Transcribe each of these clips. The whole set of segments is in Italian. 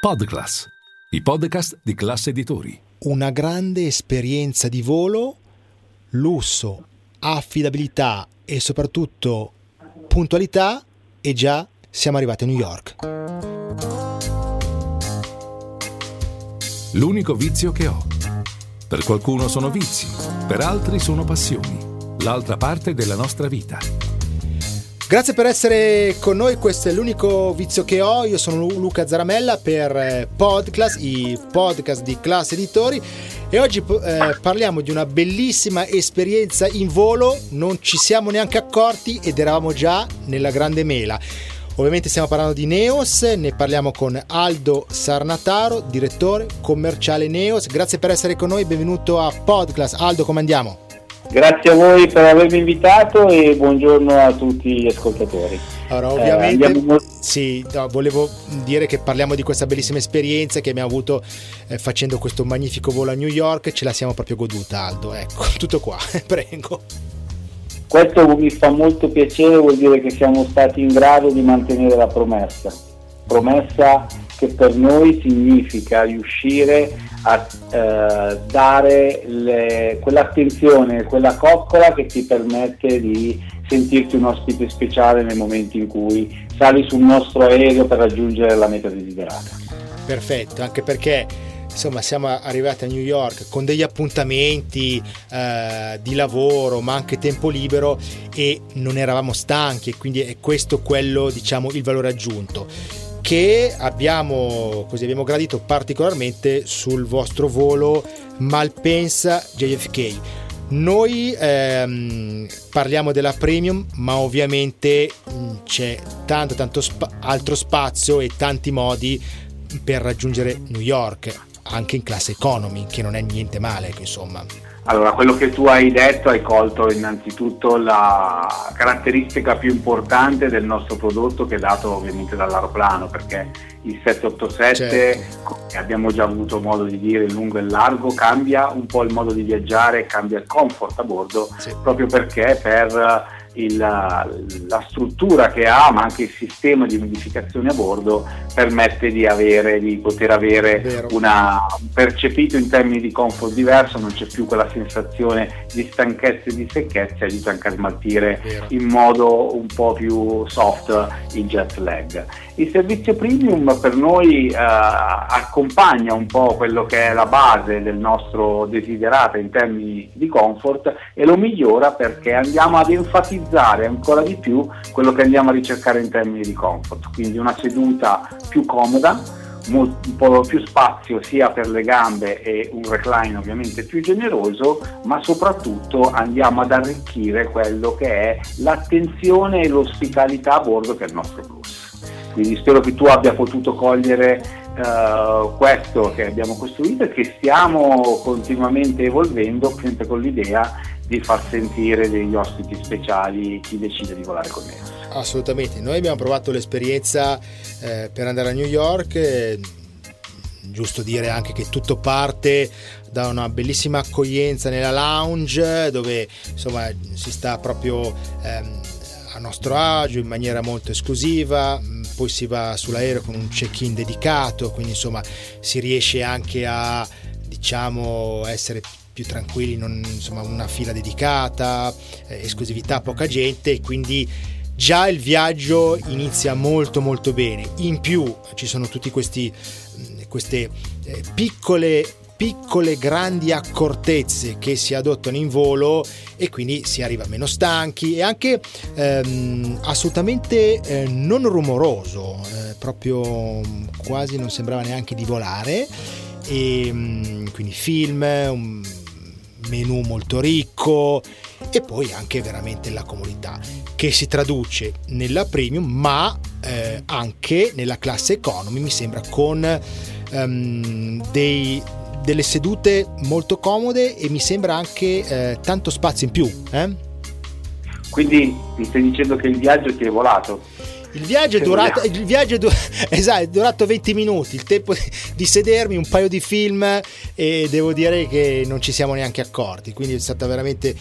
Podclass, i podcast di classe editori. Una grande esperienza di volo, lusso, affidabilità e soprattutto puntualità e già siamo arrivati a New York. L'unico vizio che ho. Per qualcuno sono vizi, per altri sono passioni. L'altra parte della nostra vita. Grazie per essere con noi, questo è l'unico vizio che ho, io sono Luca Zaramella per eh, Podclass, i podcast di Class Editori e oggi eh, parliamo di una bellissima esperienza in volo, non ci siamo neanche accorti ed eravamo già nella grande mela. Ovviamente stiamo parlando di Neos, ne parliamo con Aldo Sarnataro, direttore commerciale Neos. Grazie per essere con noi, benvenuto a Podclass. Aldo, come andiamo? Grazie a voi per avermi invitato e buongiorno a tutti gli ascoltatori. Allora, ovviamente, eh, andiamo... sì, no, volevo dire che parliamo di questa bellissima esperienza che abbiamo avuto eh, facendo questo magnifico volo a New York, ce la siamo proprio goduta, Aldo. Ecco, tutto qua, prego. Questo mi fa molto piacere, vuol dire che siamo stati in grado di mantenere la promessa. Promessa che per noi significa riuscire a eh, dare le, quell'attenzione, quella coccola che ti permette di sentirti un ospite speciale nel momento in cui sali sul nostro aereo per raggiungere la meta desiderata. Perfetto, anche perché insomma siamo arrivati a New York con degli appuntamenti eh, di lavoro ma anche tempo libero e non eravamo stanchi quindi è questo quello diciamo il valore aggiunto che abbiamo, così abbiamo gradito particolarmente sul vostro volo Malpensa JFK. Noi ehm, parliamo della premium, ma ovviamente mm, c'è tanto, tanto sp- altro spazio e tanti modi per raggiungere New York, anche in classe economy, che non è niente male, insomma. Allora, quello che tu hai detto hai colto innanzitutto la caratteristica più importante del nostro prodotto che è dato ovviamente dall'aeroplano, perché il 787, certo. come abbiamo già avuto modo di dire in lungo e largo, cambia un po' il modo di viaggiare, cambia il comfort a bordo, sì. proprio perché per il, la struttura che ha, ma anche il sistema di modificazione a bordo permette di, avere, di poter avere una, un percepito in termini di comfort diverso, non c'è più quella sensazione di stanchezza e di secchezza di anche smaltire Vero. in modo un po' più soft il jet lag. Il servizio premium per noi eh, accompagna un po' quello che è la base del nostro desiderato in termini di comfort e lo migliora perché andiamo ad enfatizzare ancora di più quello che andiamo a ricercare in termini di comfort, quindi una seduta più comoda, un po' più spazio sia per le gambe e un recline ovviamente più generoso, ma soprattutto andiamo ad arricchire quello che è l'attenzione e l'ospitalità a bordo che è il nostro plus. Quindi spero che tu abbia potuto cogliere uh, questo che abbiamo costruito e che stiamo continuamente evolvendo sempre con l'idea di far sentire degli ospiti speciali chi decide di volare con noi. Assolutamente, noi abbiamo provato l'esperienza eh, per andare a New York. Eh, giusto dire anche che tutto parte da una bellissima accoglienza nella lounge dove insomma si sta proprio ehm, a nostro agio in maniera molto esclusiva poi si va sull'aereo con un check-in dedicato, quindi insomma si riesce anche a diciamo essere più tranquilli, non, insomma una fila dedicata, eh, esclusività, poca gente e quindi già il viaggio inizia molto molto bene. In più ci sono tutti questi queste eh, piccole piccole grandi accortezze che si adottano in volo e quindi si arriva meno stanchi e anche ehm, assolutamente eh, non rumoroso, eh, proprio quasi non sembrava neanche di volare e mm, quindi film, un menù molto ricco e poi anche veramente la comodità che si traduce nella premium ma eh, anche nella classe economy mi sembra con um, dei, delle sedute molto comode e mi sembra anche eh, tanto spazio in più. Eh? Quindi mi stai dicendo che il viaggio ti è volato? Il viaggio, è durato, il viaggio è, durato, esatto, è durato 20 minuti, il tempo di sedermi, un paio di film e devo dire che non ci siamo neanche accorti, quindi è stata veramente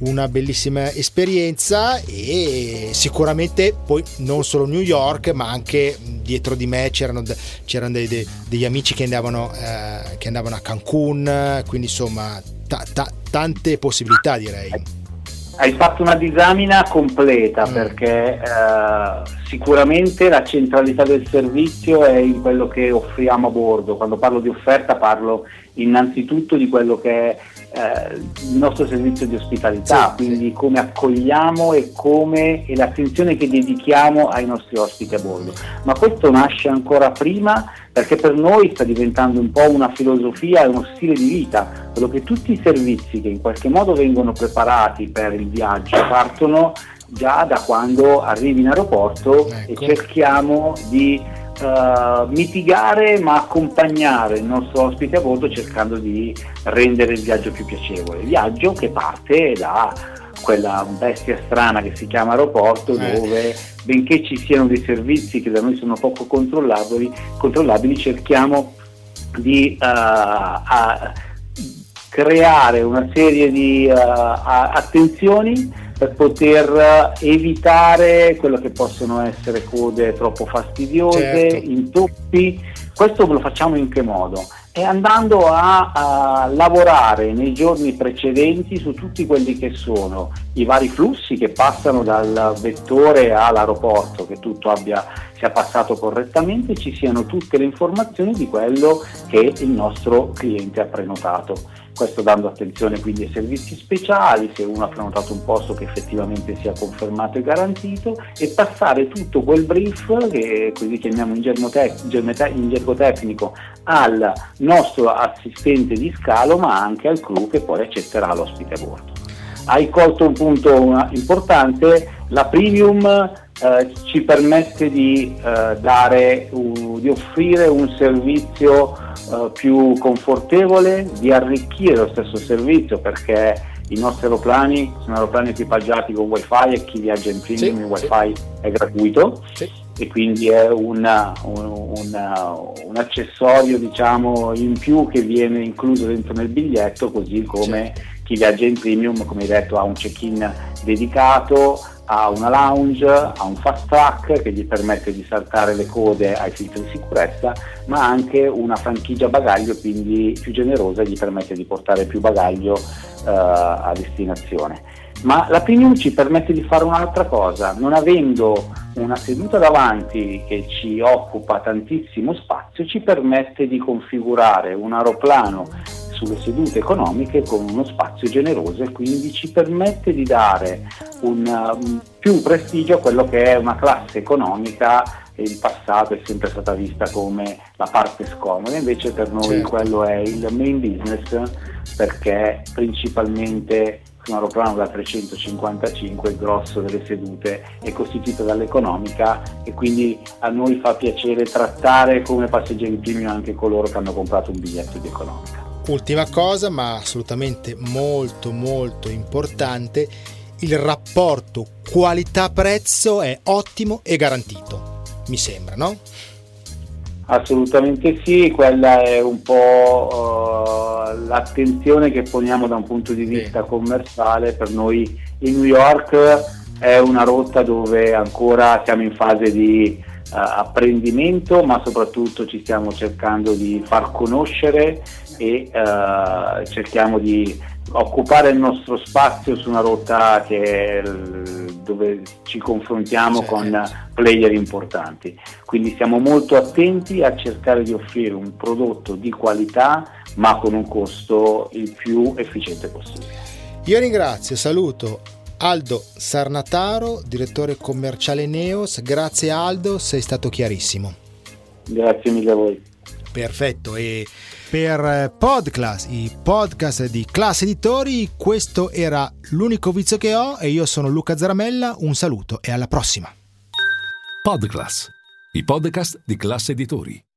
una bellissima esperienza e sicuramente poi non solo New York ma anche dietro di me c'erano, c'erano dei, dei, degli amici che andavano, eh, che andavano a Cancun, quindi insomma ta, ta, tante possibilità direi. Hai fatto una disamina completa mm. perché eh, sicuramente la centralità del servizio è in quello che offriamo a bordo. Quando parlo di offerta parlo innanzitutto di quello che è eh, il nostro servizio di ospitalità, sì, quindi sì. come accogliamo e, come, e l'attenzione che dedichiamo ai nostri ospiti a bordo. Ma questo nasce ancora prima perché per noi sta diventando un po' una filosofia e uno stile di vita, quello che tutti i servizi che in qualche modo vengono preparati per il viaggio partono già da quando arrivi in aeroporto ecco. e cerchiamo di uh, mitigare ma accompagnare il nostro ospite a bordo cercando di rendere il viaggio più piacevole. Viaggio che parte da quella bestia strana che si chiama aeroporto eh. dove benché ci siano dei servizi che da noi sono poco controllabili, controllabili cerchiamo di uh, creare una serie di uh, attenzioni per poter evitare quello che possono essere code troppo fastidiose, certo. intoppi. Questo lo facciamo in che modo? E andando a, a, lavorare nei giorni precedenti su tutti quelli che sono i vari flussi che passano dal vettore all'aeroporto, che tutto abbia, sia passato correttamente, ci siano tutte le informazioni di quello che il nostro cliente ha prenotato questo dando attenzione quindi ai servizi speciali, se uno ha prenotato un posto che effettivamente sia confermato e garantito e passare tutto quel brief che così chiamiamo in gergo, tec- in gergo tecnico al nostro assistente di scalo ma anche al crew che poi accetterà l'ospite a bordo. Hai colto un punto importante, la premium eh, ci permette di, eh, dare, uh, di offrire un servizio uh, più confortevole, di arricchire lo stesso servizio perché i nostri aeroplani sono aeroplani equipaggiati con wifi e chi viaggia in premium sì, il wifi sì. è gratuito sì. e quindi è una, un, una, un, accessorio diciamo, in più che viene incluso dentro nel biglietto così come chi viaggia in premium come hai detto ha un check-in dedicato ha una lounge, ha un fast track che gli permette di saltare le code ai filtri di sicurezza, ma anche una franchigia bagaglio quindi più generosa gli permette di portare più bagaglio eh, a destinazione. Ma la Premium ci permette di fare un'altra cosa, non avendo una seduta davanti che ci occupa tantissimo spazio, ci permette di configurare un aeroplano sulle sedute economiche con uno spazio generoso e quindi ci permette di dare un, um, più prestigio a quello che è una classe economica e in passato è sempre stata vista come la parte scomoda, invece per noi certo. quello è il main business perché principalmente su un aeroplano da 355 il grosso delle sedute è costituito dall'economica e quindi a noi fa piacere trattare come passeggeri premium anche coloro che hanno comprato un biglietto di economica. Ultima cosa, ma assolutamente molto molto importante, il rapporto qualità-prezzo è ottimo e garantito, mi sembra, no? Assolutamente sì, quella è un po' uh, l'attenzione che poniamo da un punto di vista sì. commerciale. Per noi in New York è una rotta dove ancora siamo in fase di uh, apprendimento, ma soprattutto ci stiamo cercando di far conoscere e uh, cerchiamo di occupare il nostro spazio su una rotta che, dove ci confrontiamo certo. con player importanti. Quindi siamo molto attenti a cercare di offrire un prodotto di qualità ma con un costo il più efficiente possibile. Io ringrazio, saluto Aldo Sarnataro, direttore commerciale Neos. Grazie Aldo, sei stato chiarissimo. Grazie mille a voi. Perfetto, e per Podclass, i podcast di Class Editori, questo era l'unico vizio che ho e io sono Luca Zaramella, un saluto e alla prossima. Podclass, i podcast di Class Editori.